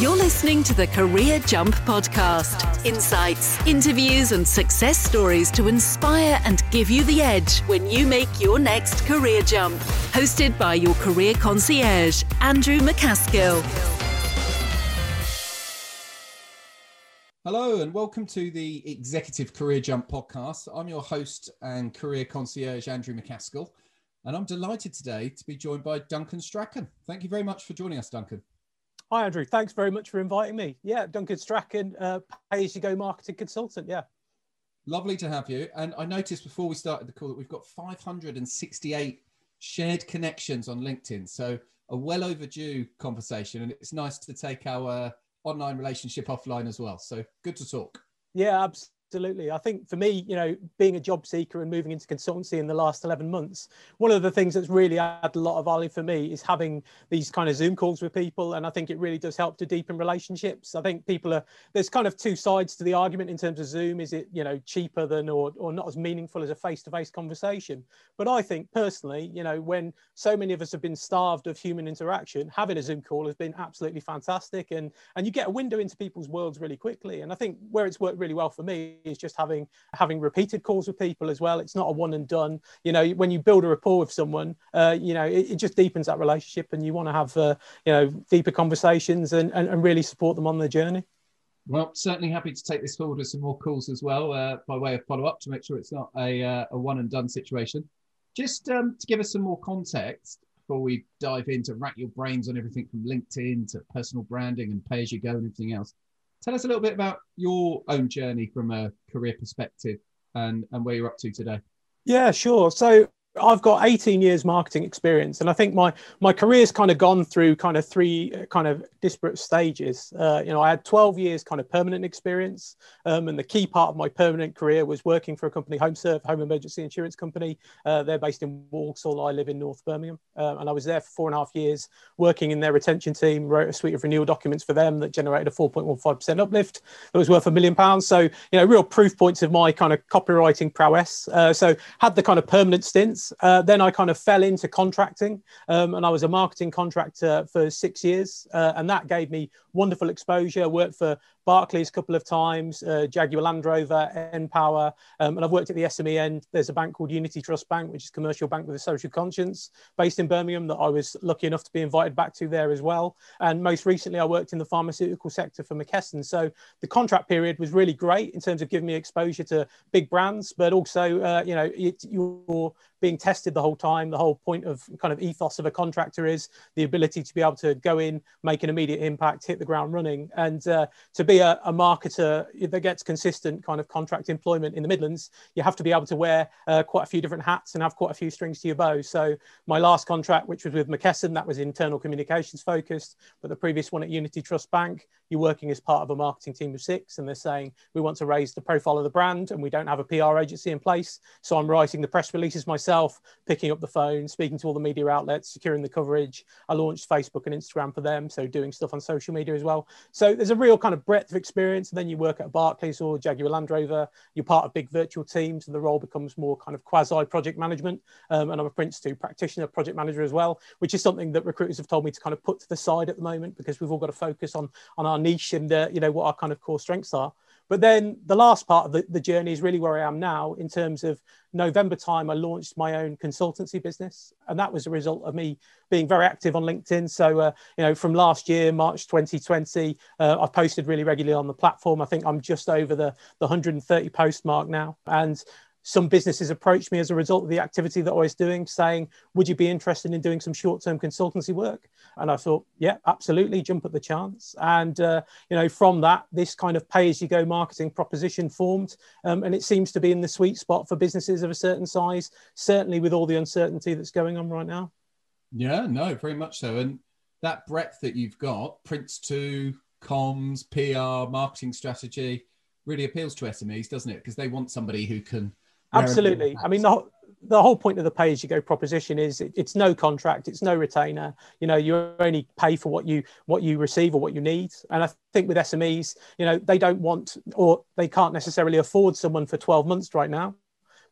You're listening to the Career Jump Podcast. Insights, interviews, and success stories to inspire and give you the edge when you make your next career jump. Hosted by your career concierge, Andrew McCaskill. Hello, and welcome to the Executive Career Jump podcast. I'm your host and career concierge, Andrew McCaskill, and I'm delighted today to be joined by Duncan Strachan. Thank you very much for joining us, Duncan. Hi, Andrew. Thanks very much for inviting me. Yeah, Duncan Strachan, uh, pay as you go marketing consultant. Yeah. Lovely to have you. And I noticed before we started the call that we've got 568 shared connections on LinkedIn. So a well overdue conversation. And it's nice to take our online relationship offline as well. So good to talk. Yeah, absolutely Absolutely. I think for me, you know, being a job seeker and moving into consultancy in the last 11 months, one of the things that's really added a lot of value for me is having these kind of Zoom calls with people. And I think it really does help to deepen relationships. I think people are, there's kind of two sides to the argument in terms of Zoom. Is it, you know, cheaper than or, or not as meaningful as a face to face conversation? But I think personally, you know, when so many of us have been starved of human interaction, having a Zoom call has been absolutely fantastic. And, and you get a window into people's worlds really quickly. And I think where it's worked really well for me is just having having repeated calls with people as well. It's not a one and done. You know, when you build a rapport with someone, uh, you know, it, it, just deepens that relationship, and you want to have uh, you know deeper conversations and, and, and really support them on their journey. Well, certainly happy to take this forward with some more calls as well uh, by way of follow up to make sure it's not a, uh, a one and done situation. Just um, to give us some more context before we dive into rack your brains on everything from LinkedIn to personal branding and pay as you go and everything else. Tell us a little bit about your own journey from a career perspective and, and where you're up to today. Yeah, sure. So I've got 18 years marketing experience, and I think my my career's kind of gone through kind of three uh, kind of disparate stages. Uh, you know, I had 12 years kind of permanent experience, um, and the key part of my permanent career was working for a company, HomeServe, Home Emergency Insurance Company. Uh, they're based in Walsall. I live in North Birmingham, uh, and I was there for four and a half years working in their retention team. Wrote a suite of renewal documents for them that generated a 4.15% uplift. That was worth a million pounds. So you know, real proof points of my kind of copywriting prowess. Uh, so had the kind of permanent stints uh, then I kind of fell into contracting, um, and I was a marketing contractor for six years, uh, and that gave me wonderful exposure. Worked for Barclays a couple of times, uh, Jaguar Land Rover, npower, um, and I've worked at the SME end. There's a bank called Unity Trust Bank, which is a commercial bank with a social conscience, based in Birmingham, that I was lucky enough to be invited back to there as well. And most recently, I worked in the pharmaceutical sector for McKesson. So the contract period was really great in terms of giving me exposure to big brands, but also, uh, you know, it, you're being tested the whole time. The whole point of kind of ethos of a contractor is the ability to be able to go in, make an immediate impact, hit the ground running, and uh, to be a, a, marketer that gets consistent kind of contract employment in the Midlands, you have to be able to wear uh, quite a few different hats and have quite a few strings to your bow. So my last contract, which was with McKesson, that was internal communications focused, but the previous one at Unity Trust Bank, you're working as part of a marketing team of six, and they're saying we want to raise the profile of the brand, and we don't have a PR agency in place. So I'm writing the press releases myself, picking up the phone, speaking to all the media outlets, securing the coverage. I launched Facebook and Instagram for them, so doing stuff on social media as well. So there's a real kind of breadth of experience. And then you work at Barclays or Jaguar Land Rover. You're part of big virtual teams, and the role becomes more kind of quasi project management. Um, and I'm a Prince 2 practitioner, project manager as well, which is something that recruiters have told me to kind of put to the side at the moment because we've all got to focus on on our niche and uh, you know what our kind of core strengths are. But then the last part of the, the journey is really where I am now in terms of November time, I launched my own consultancy business. And that was a result of me being very active on LinkedIn. So, uh, you know, from last year, March 2020, uh, I've posted really regularly on the platform. I think I'm just over the, the 130 post mark now. And some businesses approached me as a result of the activity that I was doing, saying, Would you be interested in doing some short term consultancy work? And I thought, Yeah, absolutely, jump at the chance. And, uh, you know, from that, this kind of pay as you go marketing proposition formed. Um, and it seems to be in the sweet spot for businesses of a certain size, certainly with all the uncertainty that's going on right now. Yeah, no, very much so. And that breadth that you've got, Prince 2, comms, PR, marketing strategy, really appeals to SMEs, doesn't it? Because they want somebody who can Absolutely. I mean, the, the whole point of the pay as you go proposition is it, it's no contract, it's no retainer. You know, you only pay for what you what you receive or what you need. And I think with SMEs, you know, they don't want or they can't necessarily afford someone for 12 months right now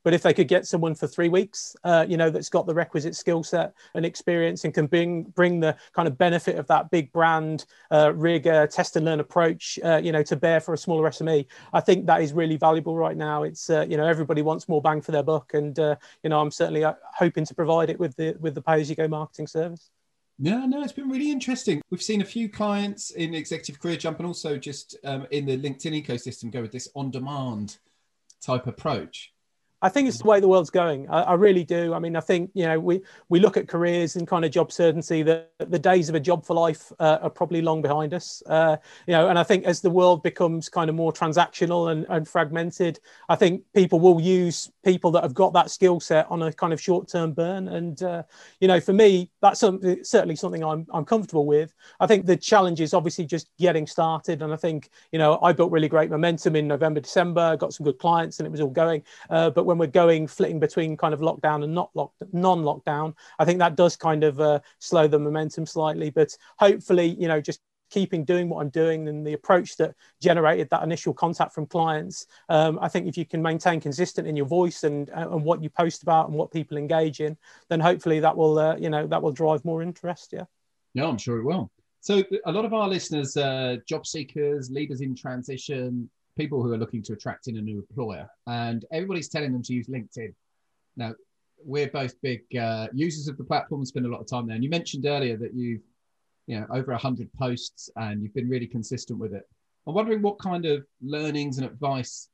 but if they could get someone for three weeks, uh, you know, that's got the requisite skill set and experience and can bring bring the kind of benefit of that big brand uh, rigor, test and learn approach, uh, you know, to bear for a smaller SME, I think that is really valuable right now. It's uh, you know everybody wants more bang for their buck, and uh, you know I'm certainly uh, hoping to provide it with the with the pay as you go marketing service. No, no, it's been really interesting. We've seen a few clients in Executive Career Jump and also just um, in the LinkedIn ecosystem go with this on demand type approach. I think it's the way the world's going. I, I, really do. I mean, I think you know we we look at careers and kind of job certainty. That the days of a job for life uh, are probably long behind us. Uh, you know, and I think as the world becomes kind of more transactional and, and fragmented, I think people will use people that have got that skill set on a kind of short term burn. And uh, you know, for me, that's something, certainly something I'm I'm comfortable with. I think the challenge is obviously just getting started. And I think you know I built really great momentum in November, December, got some good clients, and it was all going. Uh, but when we're going flitting between kind of lockdown and not locked non-lockdown i think that does kind of uh, slow the momentum slightly. But hopefully you know just keeping doing what i'm doing and the approach that generated that initial contact from clients um, i think if you can maintain consistent in your voice and uh, and what you post about and what people engage in then hopefully that will uh, you know that will drive more interest yeah. No i'm sure it will. So a lot of our listeners uh, job seekers leaders in transition people who are looking to attract in a new employer, and everybody's telling them to use LinkedIn. Now, we're both big uh, users of the platform and spend a lot of time there. And you mentioned earlier that you've, you know, over hundred posts and you've been really consistent with it. I'm wondering what kind of learnings and advice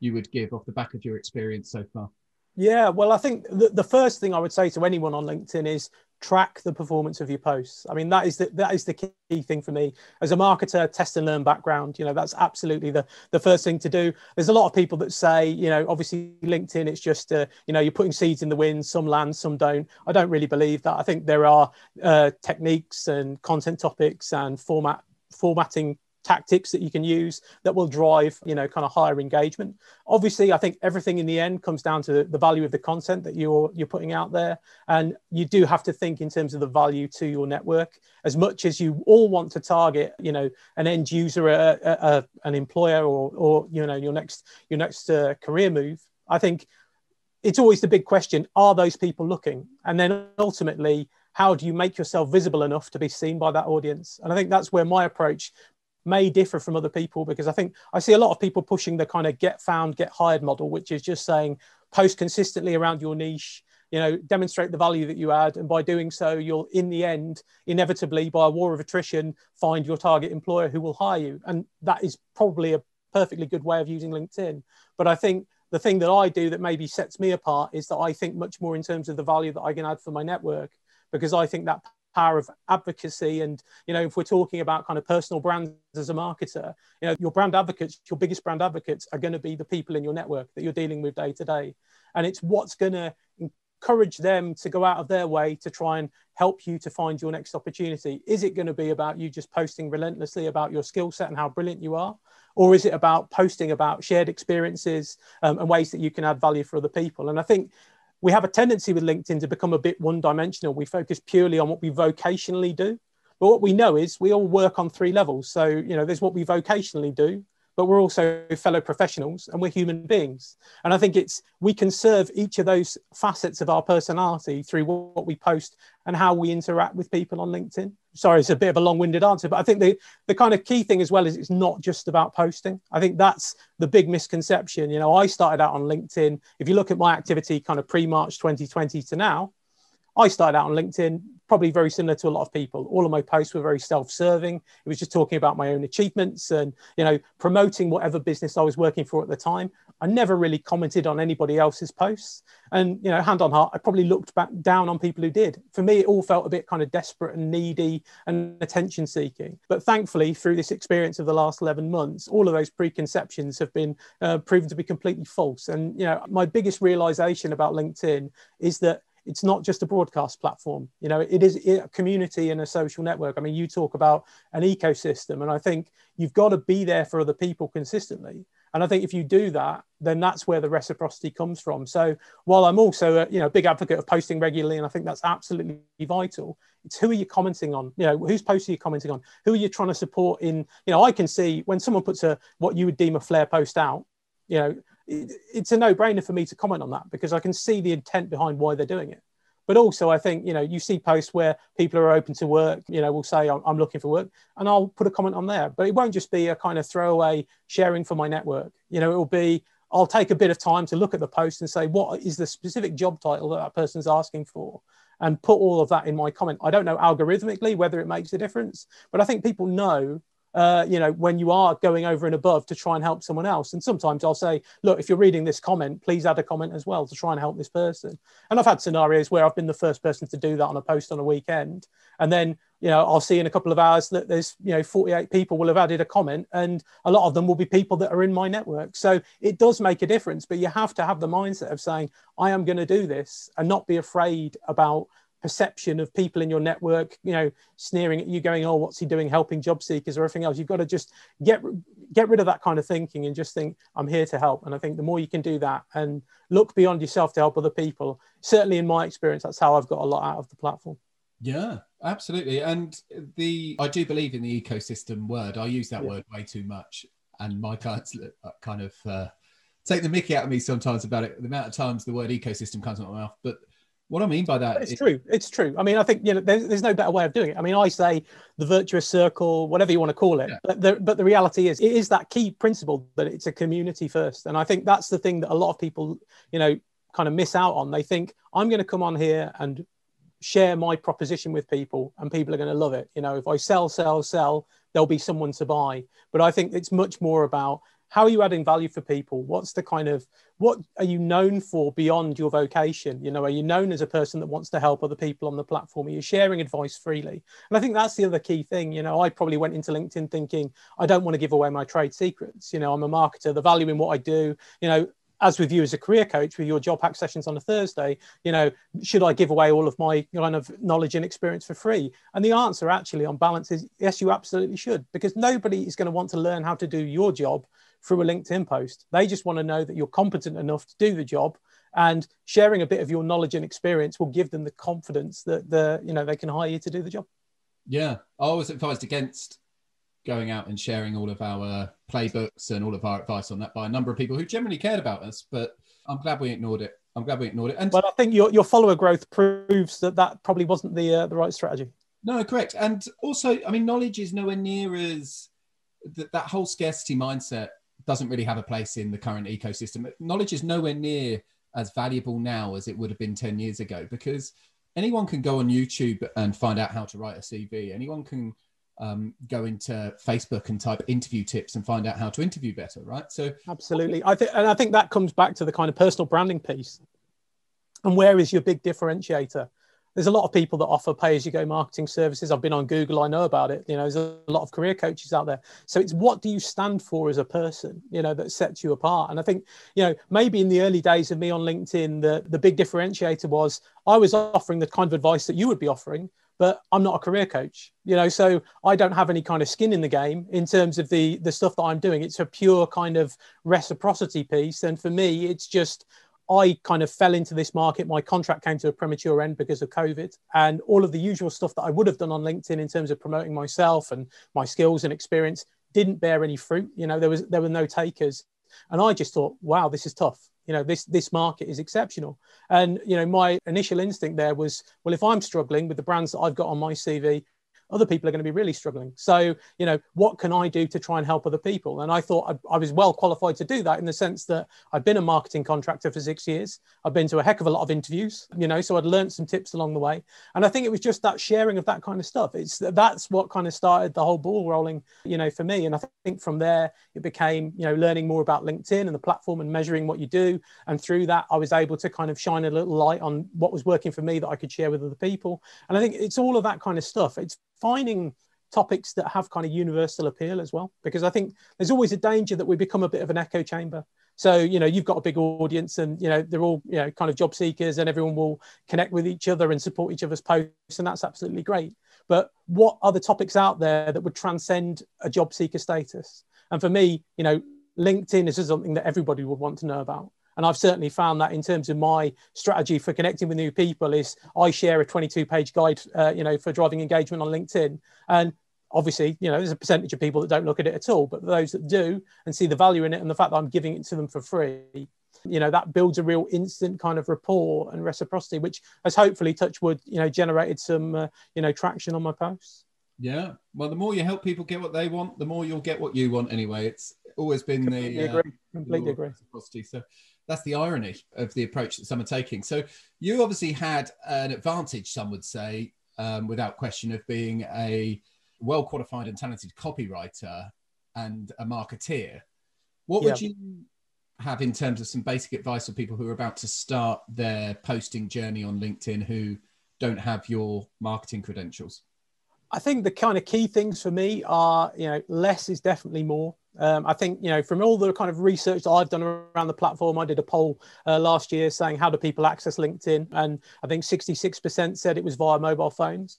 you would give off the back of your experience so far. Yeah, well, I think the, the first thing I would say to anyone on LinkedIn is track the performance of your posts. I mean, that is the that is the key thing for me as a marketer, test and learn background. You know, that's absolutely the the first thing to do. There's a lot of people that say, you know, obviously LinkedIn, it's just uh, you know you're putting seeds in the wind. Some land, some don't. I don't really believe that. I think there are uh, techniques and content topics and format formatting tactics that you can use that will drive you know kind of higher engagement. Obviously i think everything in the end comes down to the value of the content that you're you're putting out there. And you do have to think in terms of the value to your network. As much as you all want to target you know an end user a, a, a, an employer or or you know your next your next uh, career move i think it's always the big question are those people looking? And then ultimately how do you make yourself visible enough to be seen by that audience? And i think that's where my approach may differ from other people because I think I see a lot of people pushing the kind of get found, get hired model, which is just saying post consistently around your niche, you know, demonstrate the value that you add. And by doing so, you'll in the end, inevitably, by a war of attrition, find your target employer who will hire you. And that is probably a perfectly good way of using LinkedIn. But I think the thing that I do that maybe sets me apart is that I think much more in terms of the value that I can add for my network because I think that power of advocacy. And you know if we're talking about kind of personal brands as a marketer you know your brand advocates your biggest brand advocates are going to be the people in your network that you're dealing with day to day. And it's what's going to encourage them to go out of their way to try and help you to find your next opportunity. Is it going to be about you just posting relentlessly about your skill set and how brilliant you are? Or is it about posting about shared experiences um, and ways that you can add value for other people? And i think we have a tendency with LinkedIn to become a bit one dimensional. We focus purely on what we vocationally do. But what we know is we all work on three levels. So, you know, there's what we vocationally do, but we're also fellow professionals and we're human beings. And I think it's we can serve each of those facets of our personality through what we post and how we interact with people on LinkedIn. Sorry, it's a bit of a long-winded answer, but I think the the kind of key thing as well is it's not just about posting. I think that's the big misconception. You know, I started out on LinkedIn. If you look at my activity kind of pre-March 2020 to now, I started out on LinkedIn, probably very similar to a lot of people. All of my posts were very self-serving. It was just talking about my own achievements and you know promoting whatever business I was working for at the time. I never really commented on anybody else's posts, and you know, hand on heart, I probably looked back down on people who did. For me, it all felt a bit kind of desperate and needy and attention-seeking. But thankfully, through this experience of the last 11 months, all of those preconceptions have been uh, proven to be completely false. And you know, my biggest realization about LinkedIn is that it's not just a broadcast platform. You know it is a community and a social network. I mean you talk about an ecosystem and i think you've got to be there for other people consistently. And i think if you do that then that's where the reciprocity comes from. So while i'm also a you know big advocate of posting regularly and i think that's absolutely vital it's who are you commenting on? You know whose posts are you commenting on? Who are you trying to support in you know i can see when someone puts a what you would deem a flare post out you know it, it's a no-brainer for me to comment on that because I can see the intent behind why they're doing it. But also, I think you know you see posts where people are open to work. You know, will say I'm, I'm looking for work, and I'll put a comment on there. But it won't just be a kind of throwaway sharing for my network. You know, it will be I'll take a bit of time to look at the post and say what is the specific job title that that person's asking for, and put all of that in my comment. I don't know algorithmically whether it makes a difference, but I think people know uh, you know, when you are going over and above to try and help someone else. And sometimes I'll say, look, if you're reading this comment, please add a comment as well to try and help this person. And I've had scenarios where I've been the first person to do that on a post on a weekend. And then, you know, I'll see in a couple of hours that there's, you know, 48 people will have added a comment and a lot of them will be people that are in my network. So it does make a difference, but you have to have the mindset of saying, I am going to do this and not be afraid about perception of people in your network, you know, sneering at you, going, "Oh, what's he doing, helping job seekers or everything else?" You've got to just get get rid of that kind of thinking and just think, "I'm here to help." And I think the more you can do that and look beyond yourself to help other people, certainly in my experience, that's how I've got a lot out of the platform. Yeah, absolutely. And the I do believe in the ecosystem word. I use that yeah. word way too much, and my clients uh, kind of. Uh, take the mickey out of me sometimes about it the amount of times the word ecosystem comes out of my mouth but what I mean by that, it's true. It's true. I mean, I think you know, there's, there's, no better way of doing it. I mean, I say the virtuous circle, whatever you want to call it, yeah. but the but the reality is, it is that key principle that it's a community first, and I think that's the thing that a lot of people, you know, kind of miss out on. They think I'm going to come on here and share my proposition with people, and people are going to love it. You know, if I sell, sell, sell, there'll be someone to buy. But I think it's much more about how are you adding value for people? What's the kind of what are you known for beyond your vocation? You know are you known as a person that wants to help other people on the platform? Are you sharing advice freely? And i think that's the other key thing. You know i probably went into linkedin thinking i don't want to give away my trade secrets. You know i'm a marketer. The value in what i do you know as with you as a career coach with your job hack sessions on a Thursday, you know, should I give away all of my kind of knowledge and experience for free? And the answer actually on balance is yes, you absolutely should, because nobody is going to want to learn how to do your job through a LinkedIn post. They just want to know that you're competent enough to do the job and sharing a bit of your knowledge and experience will give them the confidence that the you know they can hire you to do the job. Yeah, I always advised against going out and sharing all of our playbooks and all of our advice on that by a number of people who generally cared about us, but I'm glad we ignored it. I'm glad we ignored it. And well, I think your, your follower growth proves that that probably wasn't the uh, the right strategy. No, correct. And also, I mean, knowledge is nowhere near as that, that whole scarcity mindset doesn't really have a place in the current ecosystem. Knowledge is nowhere near as valuable now as it would have been 10 years ago because anyone can go on YouTube and find out how to write a CV. Anyone can um, go into Facebook and type interview tips and find out how to interview better, right? So absolutely, I think, and I think that comes back to the kind of personal branding piece. And where is your big differentiator? There's a lot of people that offer pay as you go marketing services. I've been on Google, I know about it. You know, there's a lot of career coaches out there. So it's what do you stand for as a person, you know, that sets you apart. And I think, you know, maybe in the early days of me on LinkedIn, the, the big differentiator was I was offering the kind of advice that you would be offering, but I'm not a career coach, you know, so I don't have any kind of skin in the game in terms of the the stuff that I'm doing. It's a pure kind of reciprocity piece. And for me, it's just I kind of fell into this market. My contract came to a premature end because of COVID, and all of the usual stuff that I would have done on LinkedIn in terms of promoting myself and my skills and experience didn't bear any fruit. You know, there was there were no takers, and I just thought, wow, this is tough. You know, this this market is exceptional. And you know, my initial instinct there was, well, if I'm struggling with the brands that I've got on my CV, other people are going to be really struggling. So, you know, what can I do to try and help other people? And I thought I, I, was well qualified to do that in the sense that I've been a marketing contractor for six years. I've been to a heck of a lot of interviews, you know, so I'd learned some tips along the way. And I think it was just that sharing of that kind of stuff. It's that's what kind of started the whole ball rolling, you know, for me. And I think from there it became, you know, learning more about LinkedIn and the platform and measuring what you do. And through that, I was able to kind of shine a little light on what was working for me that I could share with other people. And I think it's all of that kind of stuff. It's finding topics that have kind of universal appeal as well because i think there's always a danger that we become a bit of an echo chamber. So you know you've got a big audience and you know they're all you know kind of job seekers and everyone will connect with each other and support each other's posts and that's absolutely great. But what are the topics out there that would transcend a job seeker status? And for me you know linkedin is something that everybody would want to know about and I've certainly found that in terms of my strategy for connecting with new people is I share a 22 page guide, uh, you know, for driving engagement on LinkedIn. And obviously, you know, there's a percentage of people that don't look at it at all, but those that do and see the value in it and the fact that I'm giving it to them for free, you know, that builds a real instant kind of rapport and reciprocity, which has hopefully, touch wood, you know, generated some, uh, you know, traction on my posts. Yeah. Well, the more you help people get what they want, the more you'll get what you want anyway. It's always been completely the agree. Uh, completely agree. Reciprocity. So that's the irony of the approach that some are taking. So you obviously had an advantage, some would say, um, without question, of being a well qualified and talented copywriter and a marketeer. What would you have in terms of some basic advice for people who are about to start their posting journey on LinkedIn who don't have your marketing credentials? I think the kind of key things for me are, you know, less is definitely more. Um, I think, you know, from all the kind of research that I've done around the platform, I did a poll uh, last year saying how do people access LinkedIn? And I think 66% said it was via mobile phones.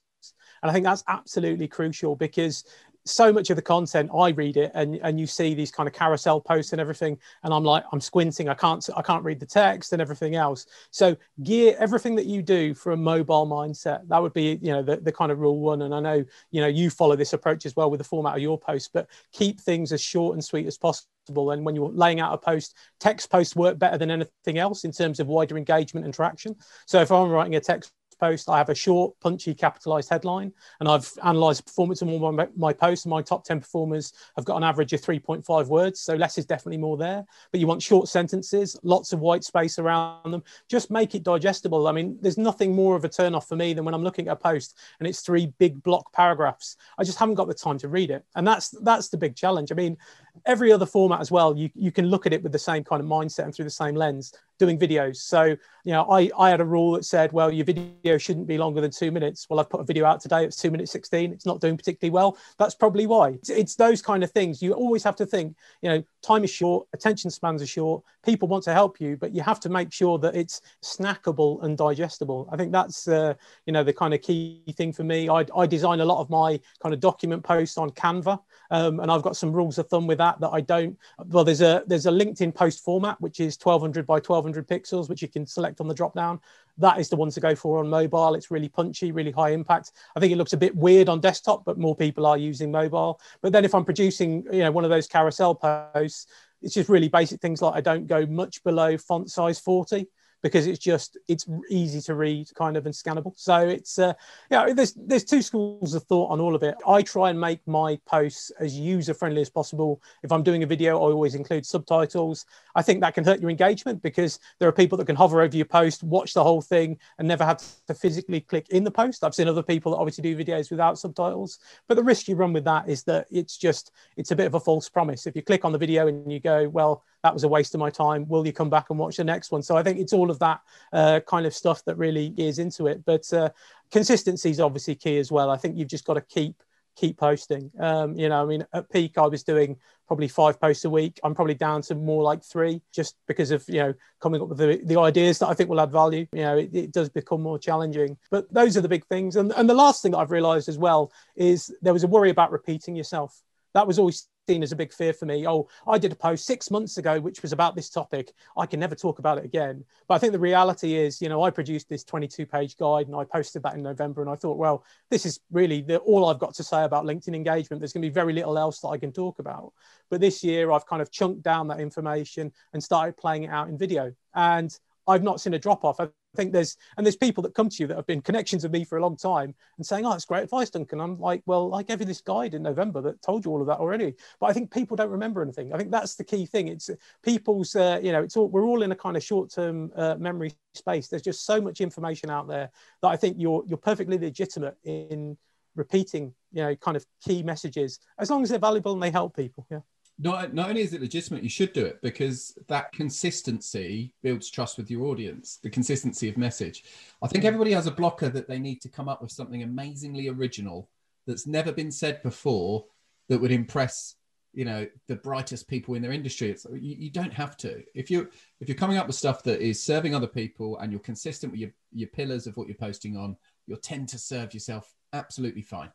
And I think that's absolutely crucial because so much of the content i read it and and you see these kind of carousel posts and everything and i'm like i'm squinting i can't i can't read the text and everything else. So gear everything that you do for a mobile mindset that would be you know the, the kind of rule one. And i know you know you follow this approach as well with the format of your post but keep things as short and sweet as possible. And when you're laying out a post text posts work better than anything else in terms of wider engagement and traction. So if i'm writing a text post, I have a short, punchy, capitalized headline, and I've analyzed performance of all my, my posts. My top 10 performers have got an average of 3.5 words, so less is definitely more there. But you want short sentences, lots of white space around them. Just make it digestible. I mean, there's nothing more of a turn off for me than when I'm looking at a post and it's three big block paragraphs. I just haven't got the time to read it, and that's that's the big challenge. I mean, every other format as well, you you can look at it with the same kind of mindset and through the same lens doing videos. So, you know, I, I had a rule that said, well, your video shouldn't be longer than two minutes. Well, I've put a video out today. It's two minutes 16. It's not doing particularly well. That's probably why. It's, it's those kind of things. You always have to think, you know, time is short, attention spans are short. People want to help you, but you have to make sure that it's snackable and digestible. I think that's, uh, you know, the kind of key thing for me. I, I design a lot of my kind of document posts on Canva. Um, and I've got some rules of thumb with that that I don't. Well, there's a there's a LinkedIn post format which is 1200 by 1200 pixels, which you can select on the drop down. That is the one to go for on mobile. It's really punchy, really high impact. I think it looks a bit weird on desktop, but more people are using mobile. But then if I'm producing, you know, one of those carousel posts, it's just really basic things like I don't go much below font size 40 because it's just it's easy to read kind of and scannable. So it's uh, yeah there's there's two schools of thought on all of it. I try and make my posts as user friendly as possible. If i'm doing a video i always include subtitles. I think that can hurt your engagement because there are people that can hover over your post watch the whole thing and never have to physically click in the post. I've seen other people that obviously do videos without subtitles but the risk you run with that is that it's just it's a bit of a false promise. If you click on the video and you go well that was a waste of my time. Will you come back and watch the next one? So I think it's all of that uh, kind of stuff that really gears into it. But uh, consistency is obviously key as well. I think you've just got to keep keep posting. Um, you know, I mean, at peak, I was doing probably five posts a week. I'm probably down to more like three, just because of you know coming up with the, the ideas that I think will add value. You know, it, it does become more challenging. But those are the big things. And and the last thing that I've realised as well is there was a worry about repeating yourself. That was always seen as a big fear for me. Oh, I did a post six months ago which was about this topic. I can never talk about it again. But I think the reality is, you know, I produced this 22 page guide and I posted that in November. And I thought, well, this is really the, all I've got to say about LinkedIn engagement. There's going to be very little else that I can talk about. But this year, I've kind of chunked down that information and started playing it out in video. And I've not seen a drop off. I think there's and there's people that come to you that have been connections with me for a long time and saying, "Oh, it's great advice, Duncan." I'm like, "Well, I gave you this guide in November that told you all of that already." But I think people don't remember anything. I think that's the key thing. It's people's, uh, you know, it's all we're all in a kind of short-term uh, memory space. There's just so much information out there that I think you're you're perfectly legitimate in repeating, you know, kind of key messages as long as they're valuable and they help people. Yeah not not only is it legitimate, you should do it because that consistency builds trust with your audience. The consistency of message. I think everybody has a blocker that they need to come up with something amazingly original that's never been said before that would impress you know the brightest people in their industry it's you, you, don't have to if you if you're coming up with stuff that is serving other people and you're consistent with your your pillars of what you're posting on you'll tend to serve yourself absolutely fine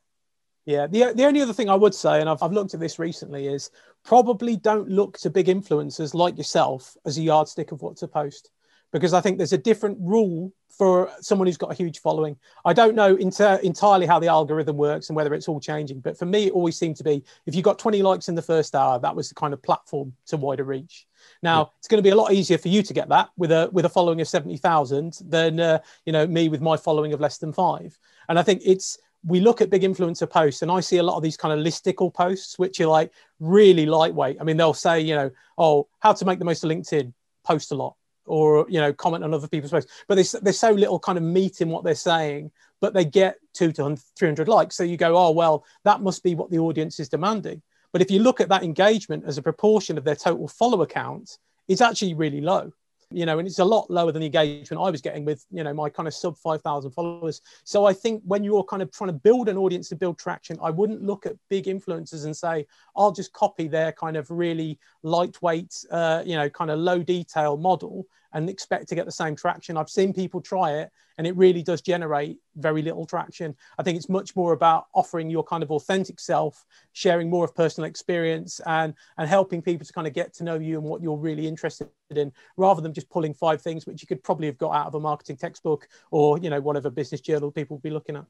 yeah, the, the only other thing I would say, and I've, I've looked at this recently, is probably don't look to big influencers like yourself as a yardstick of what to post. because I think there's a different rule for someone who's got a huge following. I don't know inter- entirely how the algorithm works and whether it's all changing, but for me, it always seemed to be if you got 20 likes in the first hour, that was the kind of platform to wider reach. Now yeah. it's going to be a lot easier for you to get that with a with a following of 70,000 than uh, you know me with my following of less than five. And I think it's we look at big influencer posts and I see a lot of these kind of listicle posts, which are like really lightweight. I mean, they'll say, you know, oh, how to make the most of LinkedIn, post a lot or you know comment on other people's posts. But there's, there's so little kind of meat in what they're saying but they get two to 300 likes. So you go oh well that must be what the audience is demanding. But if you look at that engagement as a proportion of their total follower count it's actually really low you know, and it's a lot lower than the engagement I was getting with, you know, my kind of sub 5,000 followers. So I think when you're kind of trying to build an audience to build traction, I wouldn't look at big influencers and say, I'll just copy their kind of really lightweight, uh, you know, kind of low detail model and expect to get the same traction. I've seen people try it and it really does generate very little traction. I think it's much more about offering your kind of authentic self, sharing more of personal experience and and helping people to kind of get to know you and what you're really interested in rather than just pulling five things which you could probably have got out of a marketing textbook or you know whatever business journal people would be looking at.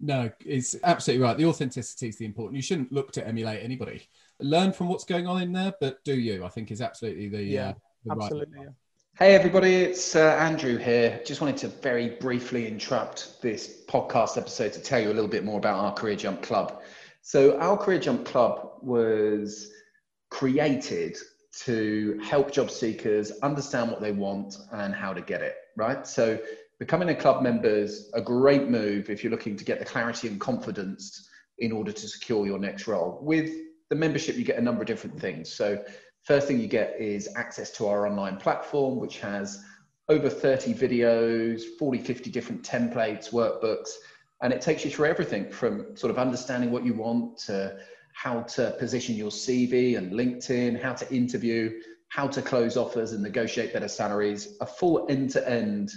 No, it's absolutely right. The authenticity is the important. You shouldn't look to emulate anybody. Learn from what's going on in there, but do you? I think is absolutely the yeah, uh, the absolutely. Right yeah. Hey everybody, it's uh, Andrew here. Just wanted to very briefly interrupt this podcast episode to tell you a little bit more about our Career Jump Club. So, our Career Jump Club was created to help job seekers understand what they want and how to get it, right? So, becoming a club member is a great move if you're looking to get the clarity and confidence in order to secure your next role. With the membership, you get a number of different things. So, First thing you get is access to our online platform, which has over 30 videos, 40, 50 different templates, workbooks, and it takes you through everything from sort of understanding what you want to how to position your CV and LinkedIn, how to interview, how to close offers and negotiate better salaries, a full end to end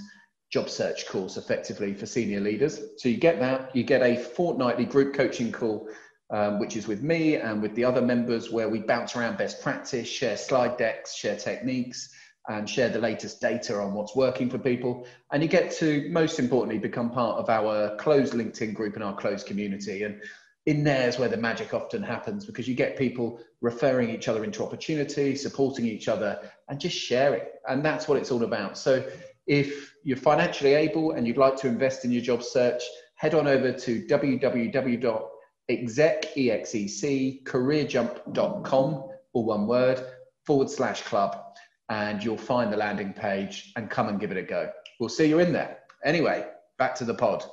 job search course effectively for senior leaders. So you get that, you get a fortnightly group coaching call um, which is with me and with the other members, where we bounce around best practice, share slide decks, share techniques, and share the latest data on what's working for people. And you get to, most importantly, become part of our closed LinkedIn group and our closed community. And in there is where the magic often happens because you get people referring each other into opportunity, supporting each other, and just sharing. And that's what it's all about. So if you're financially able and you'd like to invest in your job search, head on over to www exec, E-X-E-C, careerjump.com, all one word, forward slash club, and you'll find the landing page and come and give it a go. We'll see you in there. Anyway, back to the pod.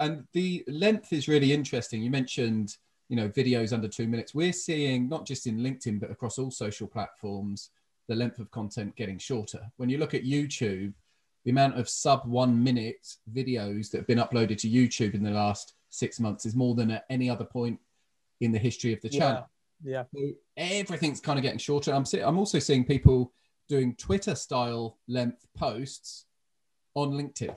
And the length is really interesting. You mentioned, you know, videos under two minutes. We're seeing not just in LinkedIn, but across all social platforms, the length of content getting shorter. When you look at YouTube, the amount of sub one minute videos that have been uploaded to YouTube in the last six months is more than at any other point in the history of the channel. Yeah. yeah. So everything's kind of getting shorter. I'm see- I'm also seeing people doing Twitter style length posts on LinkedIn.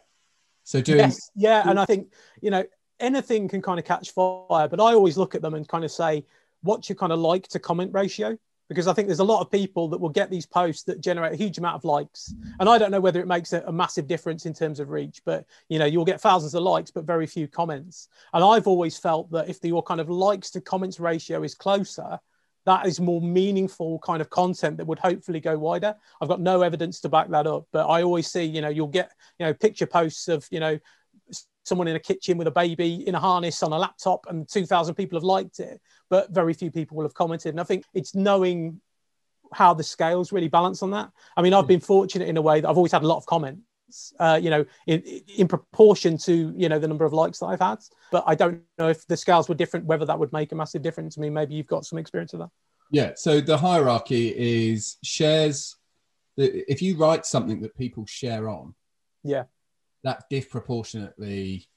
So doing yes, yeah, and I think you know anything can kind of catch fire, but I always look at them and kind of say, what's your kind of like to comment ratio? Because I think there's a lot of people that will get these posts that generate a huge amount of likes. And I don't know whether it makes a, a, massive difference in terms of reach, but you know, you'll get thousands of likes, but very few comments. And I've always felt that if the, your kind of likes to comments ratio is closer, that is more meaningful kind of content that would hopefully go wider. I've got no evidence to back that up, but I always see, you know, you'll get, you know, picture posts of, you know, someone in a kitchen with a baby in a harness on a laptop and 2000 people have liked it but very few people will have commented. And i think it's knowing how the scales really balance on that. I mean i've been fortunate in a way that i've always had a lot of comments uh, you know in, in proportion to you know the number of likes that i've had. But i don't know if the scales were different whether that would make a massive difference i mean maybe you've got some experience of that. Yeah so the hierarchy is shares if you write something that people share on yeah that disproportionately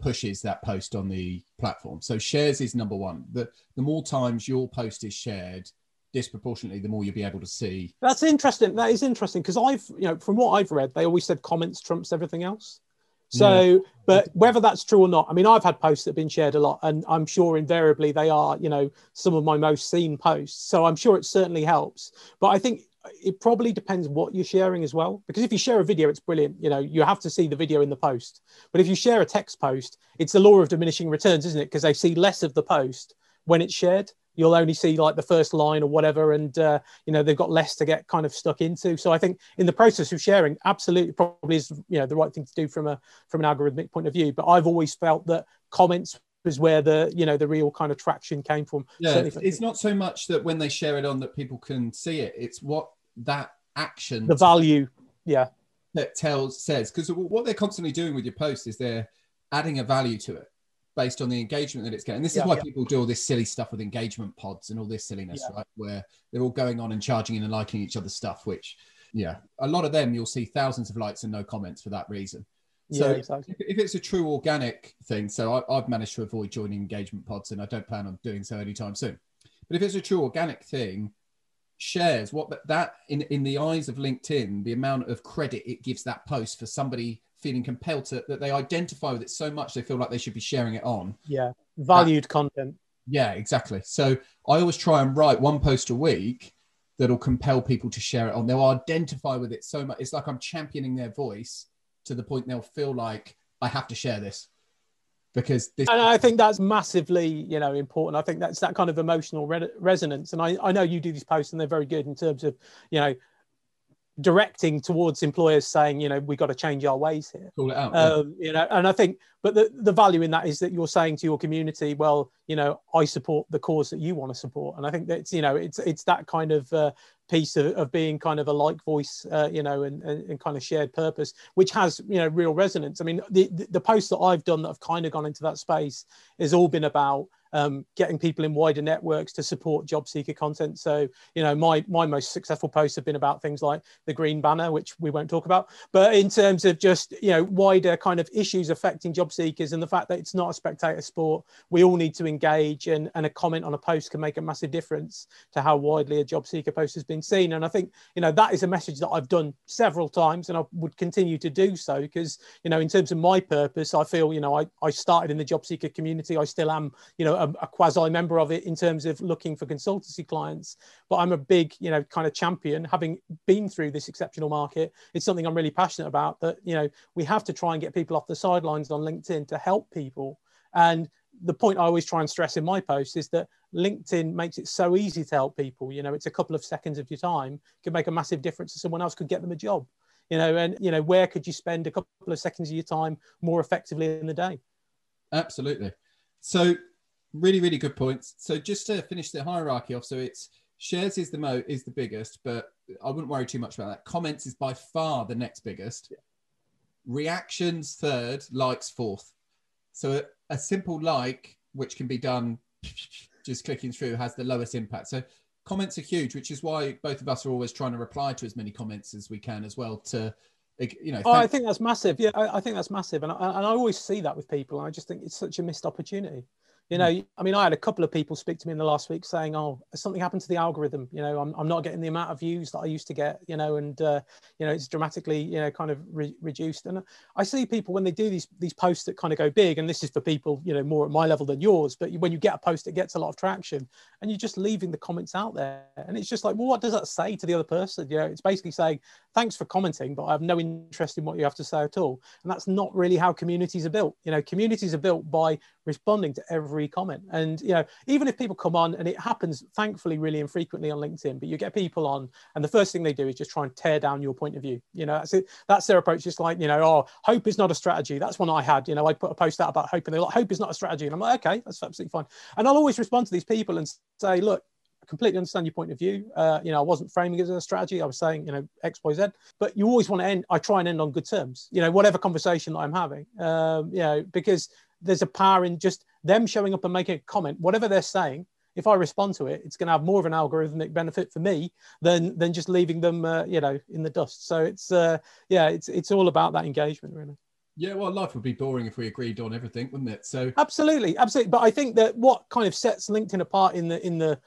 pushes that post on the platform. So shares is number one. The the more times your post is shared, disproportionately, the more you'll be able to see. That's interesting. That is interesting because I've, you know, from what I've read, they always said comments trumps everything else. So, yeah. but whether that's true or not, I mean, I've had posts that have been shared a lot, and I'm sure invariably they are, you know, some of my most seen posts. So I'm sure it certainly helps. But I think it probably depends what you're sharing as well. Because if you share a video, it's brilliant. You know, you have to see the video in the post. But if you share a text post, it's the law of diminishing returns, isn't it? Because they see less of the post when it's shared. You'll only see like the first line or whatever, and uh, you know they've got less to get kind of stuck into. So I think in the process of sharing, absolutely probably is you know the right thing to do from a from an algorithmic point of view. But I've always felt that comments was where the you know the real kind of traction came from. Yeah, it's not so much that when they share it on that people can see it. It's what that action, the value, yeah, that tells says because what they're constantly doing with your post is they're adding a value to it based on the engagement that it's getting. This is yeah, why yeah. people do all this silly stuff with engagement pods and all this silliness, yeah. right? Where they're all going on and charging in and liking each other's stuff, which yeah, a lot of them you'll see thousands of likes and no comments for that reason. So yeah, exactly. if, it's a true organic thing, so I, have managed to avoid joining engagement pods, and I don't plan on doing so anytime soon. But if it's a true organic thing, shares what that in in the eyes of LinkedIn, the amount of credit it gives that post for somebody feeling compelled to that they identify with it so much they feel like they should be sharing it on. Yeah, valued that, content. Yeah, exactly. So I always try and write one post a week that'll compel people to share it on. They'll identify with it so much. It's like I'm championing their voice to the point they'll feel like I have to share this because this and I think that's massively you know important. I think that's that kind of emotional re- resonance. And I, I know you do these posts and they're very good in terms of you know directing towards employers saying you know we've got to change our ways here Call it out, um, yeah. you know and i think but the, the value in that is that you're saying to your community well you know i support the cause that you want to support and i think that's you know it's it's that kind of uh, piece of, of being kind of a like voice uh, you know and, and, and, kind of shared purpose which has you know real resonance i mean the, the posts that i've done that have kind of gone into that space has all been about um, getting people in wider networks to support job seeker content. So, you know, my my most successful posts have been about things like the green banner, which we won't talk about, but in terms of just you know wider kind of issues affecting job seekers and the fact that it's not a spectator sport, we all need to engage, and and a comment on a post can make a massive difference to how widely a job seeker post has been seen. And I think you know that is a message that I've done several times, and I would continue to do so because you know in terms of my purpose, I feel you know I I started in the job seeker community, I still am you know a, a quasi member of it in terms of looking for consultancy clients. But I'm a big, you know, kind of champion, having been through this exceptional market. It's something I'm really passionate about. That you know, we have to try and get people off the sidelines on LinkedIn to help people. And the point I always try and stress in my posts is that LinkedIn makes it so easy to help people. You know, it's a couple of seconds of your time could make a massive difference to someone else, could get them a job. You know, and you know, where could you spend a couple of seconds of your time more effectively in the day? Absolutely. So really, really good points. So just to finish the hierarchy off, so it's shares is the mo is the biggest, but I wouldn't worry too much about that. Comments is by far the next biggest. Yeah. Reactions third, likes fourth. So a, simple like, which can be done just clicking through, has the lowest impact. So comments are huge, which is why both of us are always trying to reply to as many comments as we can as well to you know. Oh, I think that's massive. Yeah, I, I think that's massive, and I, and I always see that with people. And I just think it's such a missed opportunity. You know. I mean, I had a couple of people speak to me in the last week saying, "Oh, something happened to the algorithm. You know, I'm, I'm not getting the amount of views that I used to get. You know, and uh, you know, it's dramatically, you know, kind of re- reduced." And I see people when they do these these posts that kind of go big, and this is for people, you know, more at my level than yours. But when you get a post, it gets a lot of traction, and you're just leaving the comments out there, and it's just like, well, what does that say to the other person? You know, it's basically saying, "Thanks for commenting, but I have no interest in what you have to say at all." And that's not really how communities are built. You know, communities are built by responding to every comment. And you know, even if people come on, and it happens, thankfully, really infrequently on LinkedIn, but you get people on, and the first thing they do is just try and tear down your point of view. You know, that's it. That's their approach. It's like you know, oh, hope is not a strategy. That's one I had. You know, I put a post out about hope, and they're like, hope is not a strategy, and I'm like, okay, that's absolutely fine. And I'll always respond to these people and say, look, I completely understand your point of view. Uh, you know, I wasn't framing it as a strategy. I was saying, you know, X, Y, Z. But you always want to end. I try and end on good terms. You know, whatever conversation that I'm having. Um, you know, because there's a power in just them showing up and making a comment, whatever they're saying. If I respond to it, it's going to have more of an algorithmic benefit for me than than just leaving them, uh, you know, in the dust. So it's uh, yeah, it's it's all about that engagement, really. Yeah, well, life would be boring if we agreed on everything, wouldn't it? So absolutely, absolutely. But I think that what kind of sets LinkedIn apart in the in the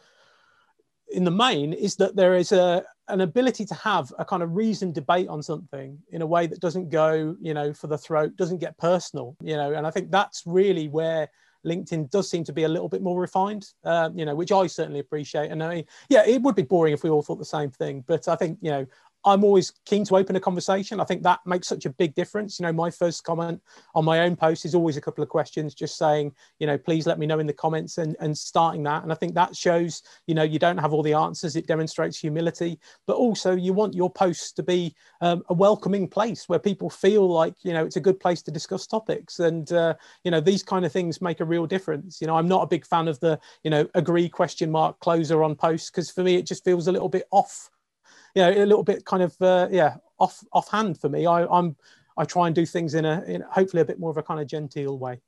in the main is that there is a an ability to have a kind of reasoned debate on something in a way that doesn't go you know for the throat doesn't get personal you know and i think that's really where LinkedIn does seem to be a little bit more refined, um, you know, which I certainly appreciate. And I, yeah, it would be boring if we all thought the same thing, but I think you know I'm always keen to open a conversation. I think that makes such a big difference. You know, my first comment on my own post is always a couple of questions, just saying, you know, please let me know in the comments and, and starting that. And I think that shows, you know, you don't have all the answers. It demonstrates humility, but also you want your posts to be um, a welcoming place where people feel like, you know, it's a good place to discuss topics. And, uh, you know, these kind of things make a real difference. You know, I'm not a big fan of the, you know, agree question mark closer on posts because for me, it just feels a little bit off you know, a little bit kind of uh, yeah off offhand for me. I, I'm I try and do things in a in hopefully a bit more of a kind of genteel way.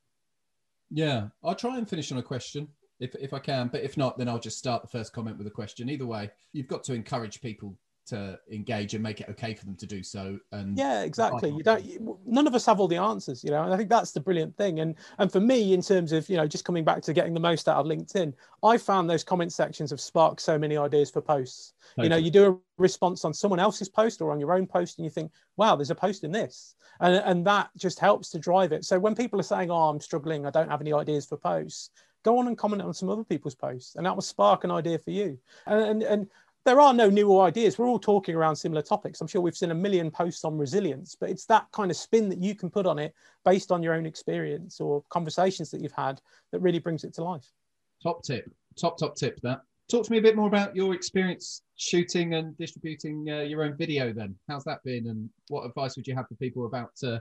Yeah, I'll try and finish on a question if if I can, but if not, then I'll just start the first comment with a question. Either way, you've got to encourage people to engage and make it okay for them to do so and yeah exactly. You don't none of us have all the answers you know and i think that's the brilliant thing. And and for me in terms of you know just coming back to getting the most out of linkedin i found those comment sections have sparked so many ideas for posts. Totally. you know you do a response on someone else's post or on your own post and you think wow there's a post in this. And and that just helps to drive it. So when people are saying oh i'm struggling i don't have any ideas for posts go on and comment on some other people's posts and that will spark an idea for you. And and, and there are no new ideas. We're all talking around similar topics. I'm sure we've seen a million posts on resilience, but it's that kind of spin that you can put on it based on your own experience or conversations that you've had that really brings it to life. Top tip, top, top tip that. Talk to me a bit more about your experience shooting and distributing uh, your own video then. How's that been? And what advice would you have for people about uh,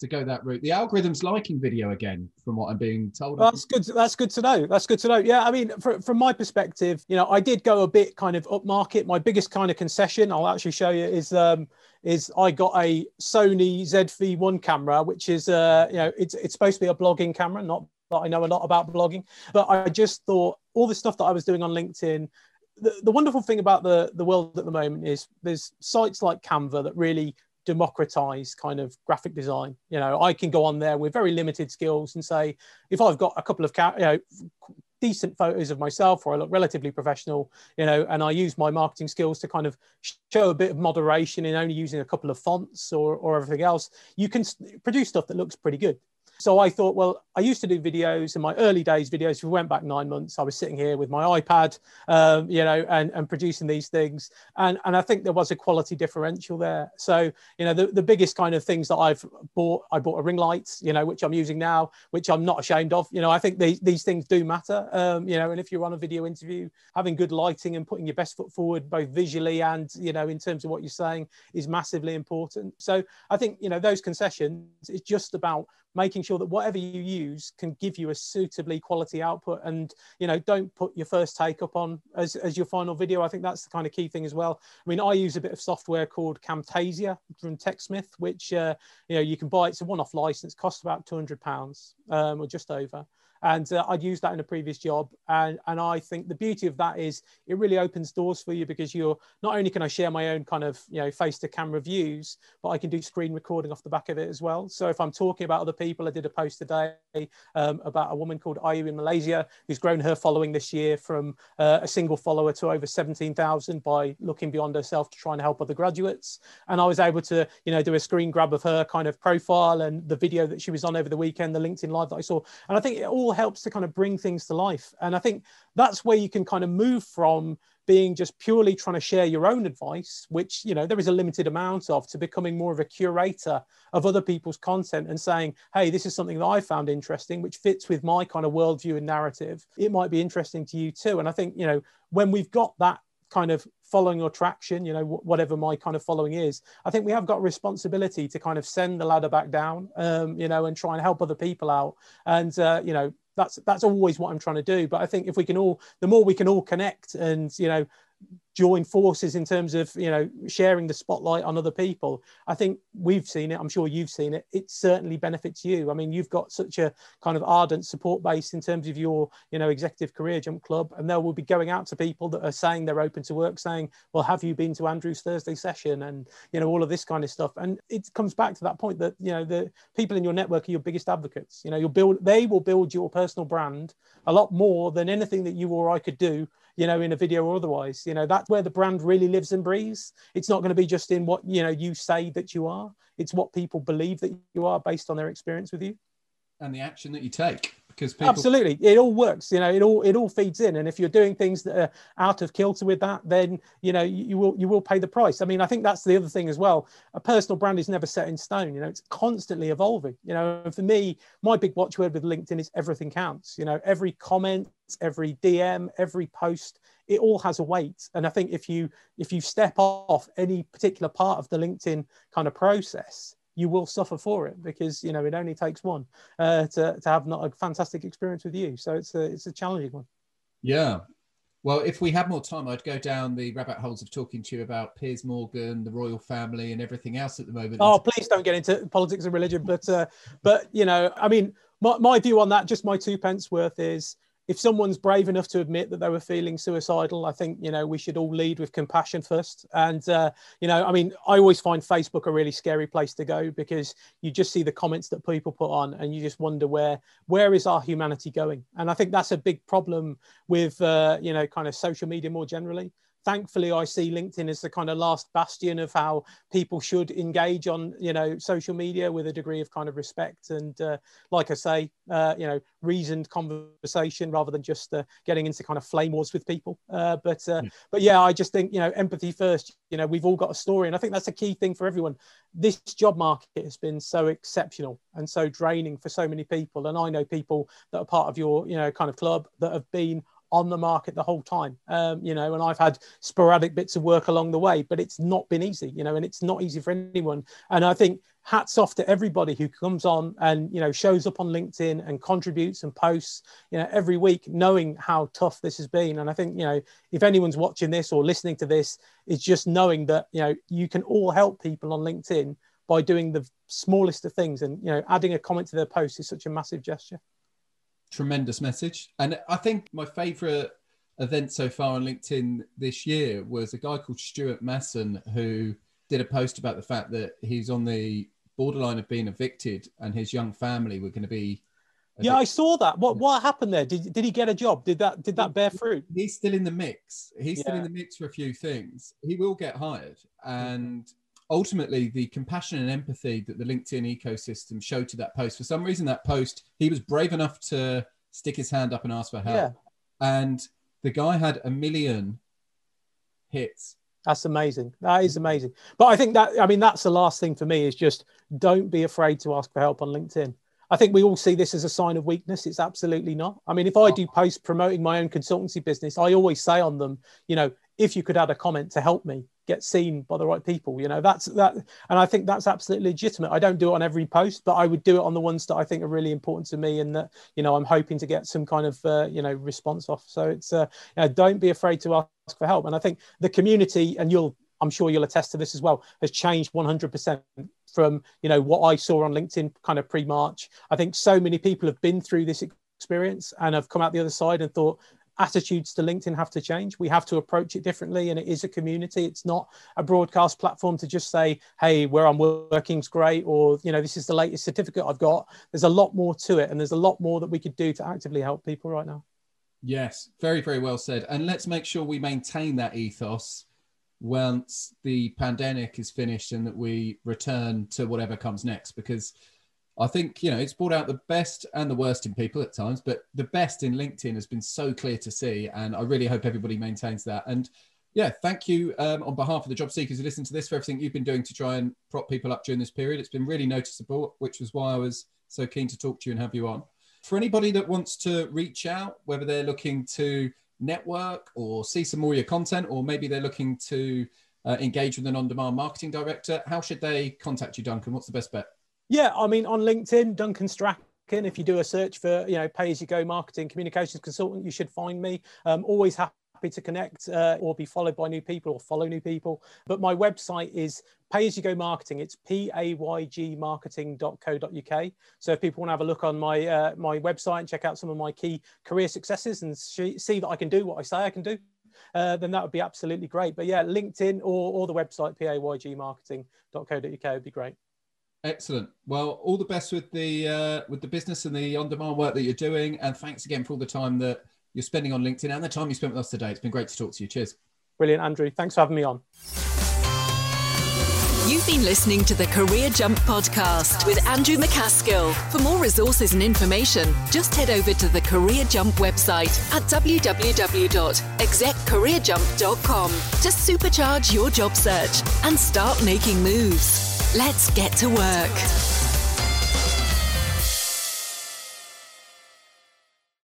to go that route. The algorithm's liking video again, from what I'm being told. Well, that's good. That's good to know. That's good to know. Yeah, I mean, for, from my perspective, you know, I did go a bit kind of upmarket. My biggest kind of concession, I'll actually show you, is um, is I got a Sony ZV-1 camera, which is uh, you know, it's it's supposed to be a vlogging camera, not that I know a lot about vlogging, but I just thought all the stuff that I was doing on LinkedIn. The, the wonderful thing about the, the world at the moment is there's sites like Canva that really democratize kind of graphic design. You know, I can go on there with very limited skills and say, if I've got a couple of you know decent photos of myself or I look relatively professional, you know, and I use my marketing skills to kind of show a bit of moderation in only using a couple of fonts or, or everything else, you can produce stuff that looks pretty good. So I thought, well, I used to do videos in my early days videos. We went back nine months, I was sitting here with my iPad, um, you know, and, and producing these things. And, and I think there was a quality differential there. So, you know, the, the biggest kind of things that I've bought, I bought a ring light, you know, which I'm using now, which I'm not ashamed of. You know, I think these, these things do matter, um, you know, and if you're on a video interview, having good lighting and putting your best foot forward, both visually and, you know, in terms of what you're saying is massively important. So I think, you know, those concessions, it's just about making sure that whatever you use can give you a suitably quality output. And you know don't put your first take up on as, as your final video. I think that's the kind of key thing as well. I mean i use a bit of software called camtasia from techsmith which uh, you know you can buy it's a one-off license costs about 200 pounds um, or just over and uh, I'd used that in a previous job. And, and I think the beauty of that is it really opens doors for you because you're not only can I share my own kind of, you know, face to camera views, but I can do screen recording off the back of it as well. So if I'm talking about other people, I did a post today um, about a woman called Ayu in Malaysia who's grown her following this year from uh, a single follower to over 17,000 by looking beyond herself to try and help other graduates. And I was able to, you know, do a screen grab of her kind of profile and the video that she was on over the weekend, the LinkedIn live that I saw. And I think it all helps to kind of bring things to life. And I think that's where you can kind of move from being just purely trying to share your own advice, which you know there is a limited amount of, to becoming more of a curator of other people's content and saying, hey, this is something that I found interesting, which fits with my kind of worldview and narrative. It might be interesting to you too. And I think you know when we've got that kind of following your traction, you know, whatever my kind of following is, I think we have got responsibility to kind of send the ladder back down, um, you know, and try and help other people out. And, uh, you know, that's that's always what I'm trying to do. But I think if we can all, the more we can all connect and you know join forces in terms of you know sharing the spotlight on other people. I think we've seen it i'm sure you've seen it. It certainly benefits you. I mean you've got such a kind of ardent support base in terms of your you know executive career jump club and they will be going out to people that are saying they're open to work saying well have you been to andrew's thursday session? and you know all of this kind of stuff. And it comes back to that point that you know the people in your network are your biggest advocates. You know you'll build they will build your personal brand a lot more than anything that you or i could do you know, in a video or otherwise. You know, that's where the brand really lives and breathes. It's not going to be just in what, you know, you say that you are. It's what people believe that you are based on their experience with you. And the action that you take. Because people... absolutely. It all works you know it all it all feeds in. And if you're doing things that are out of kilter with that then you know you, you will you will pay the price. I mean i think that's the other thing as well. A personal brand is never set in stone you know it's constantly evolving you know. And for me my big watchword with linkedin is everything counts you know. Every comment every dm every post it all has a weight. And i think if you if you step off any particular part of the linkedin kind of process you will suffer for it because you know it only takes one uh, to, to have not a fantastic experience with you. So it's a it's a challenging one. Yeah. Well, if we had more time, I'd go down the rabbit holes of talking to you about Piers Morgan, the royal family, and everything else at the moment. Oh, please don't get into politics and religion. But uh, but you know, I mean, my, my view on that, just my two pence worth is if someone's brave enough to admit that they were feeling suicidal, I think you know we should all lead with compassion first. And uh, you know, I mean, I always find Facebook a really scary place to go because you just see the comments that people put on, and you just wonder where where is our humanity going. And I think that's a big problem with uh, you know kind of social media more generally thankfully i see linkedin as the kind of last bastion of how people should engage on you know social media with a degree of kind of respect and uh, like i say uh, you know reasoned conversation rather than just uh, getting into kind of flame wars with people uh, but uh, mm. but yeah i just think you know empathy first you know we've all got a story and i think that's a key thing for everyone this job market has been so exceptional and so draining for so many people and i know people that are part of your you know kind of club that have been on the market the whole time. Um, you know and i've had sporadic bits of work along the way but it's not been easy you know and it's not easy for anyone. And i think hats off to everybody who comes on and you know shows up on linkedin and contributes and posts you know every week knowing how tough this has been. And i think you know if anyone's watching this or listening to this it's just knowing that you know you can all help people on linkedin by doing the smallest of things. And you know adding a comment to their post is such a massive gesture tremendous message. And I think my favorite event so far on LinkedIn this year was a guy called Stuart Masson who did a post about the fact that he's on the borderline of being evicted and his young family were going to be yeah i saw that. What what happened there? Did, did he get a job? Did that did that bear fruit? He's still in the mix. He's yeah. still in the mix for a few things. He will get hired. Mm-hmm. And ultimately the compassion and empathy that the LinkedIn ecosystem showed to that post. For some reason, that post, he was brave enough to stick his hand up and ask for help. Yeah. And the guy had a million hits. That's amazing. That is amazing. But I think that, I mean, that's the last thing for me is just don't be afraid to ask for help on LinkedIn. I think we all see this as a sign of weakness. It's absolutely not. I mean, if I do posts promoting my own consultancy business, I always say on them, you know, if you could add a comment to help me, get seen by the right people you know that's that and i think that's absolutely legitimate. I don't do it on every post but i would do it on the ones that i think are really important to me and that you know i'm hoping to get some kind of uh, you know response off. So it's uh, you know, don't be afraid to ask for help. And i think the community and you'll i'm sure you'll attest to this as well has changed 100% from you know what i saw on linkedin kind of pre-march. I think so many people have been through this experience and have come out the other side and thought attitudes to LinkedIn have to change. We have to approach it differently, and it is a community. It's not a broadcast platform to just say, "Hey, where I'm working is great," or you know, "This is the latest certificate I've got." There's a lot more to it, and there's a lot more that we could do to actively help people right now. Yes, very, very well said. And let's make sure we maintain that ethos once the pandemic is finished and that we return to whatever comes next, because I think you know it's brought out the best and the worst in people at times, but the best in LinkedIn has been so clear to see, and I really hope everybody maintains that. And yeah, thank you um, on behalf of the job seekers who listen to this for everything you've been doing to try and prop people up during this period. It's been really noticeable, which was why I was so keen to talk to you and have you on. For anybody that wants to reach out, whether they're looking to network or see some more of your content, or maybe they're looking to uh, engage with an on-demand marketing director, how should they contact you, Duncan? What's the best bet? Yeah, I mean, on LinkedIn, Duncan Strachan. If you do a search for, you know, pay as you go marketing communications consultant, you should find me. Um, always happy to connect uh, or be followed by new people or follow new people. But my website is pay as you go marketing. It's p a y g marketing.co.uk. So if people want to have a look on my uh, my website and check out some of my key career successes and see that I can do what I say I can do, uh, then that would be absolutely great. But yeah, LinkedIn or, or the website p a y g marketing.co.uk would be great. Excellent. Well, all the best with the uh, with the business and the on-demand work that you're doing, and thanks again for all the time that you're spending on LinkedIn and the time you spent with us today. It's been great to talk to you. Cheers. Brilliant, Andrew. Thanks for having me on. You've been listening to the Career Jump podcast with Andrew McCaskill. For more resources and information, just head over to the Career Jump website at www.execcareerjump.com to supercharge your job search and start making moves. Let's get to work.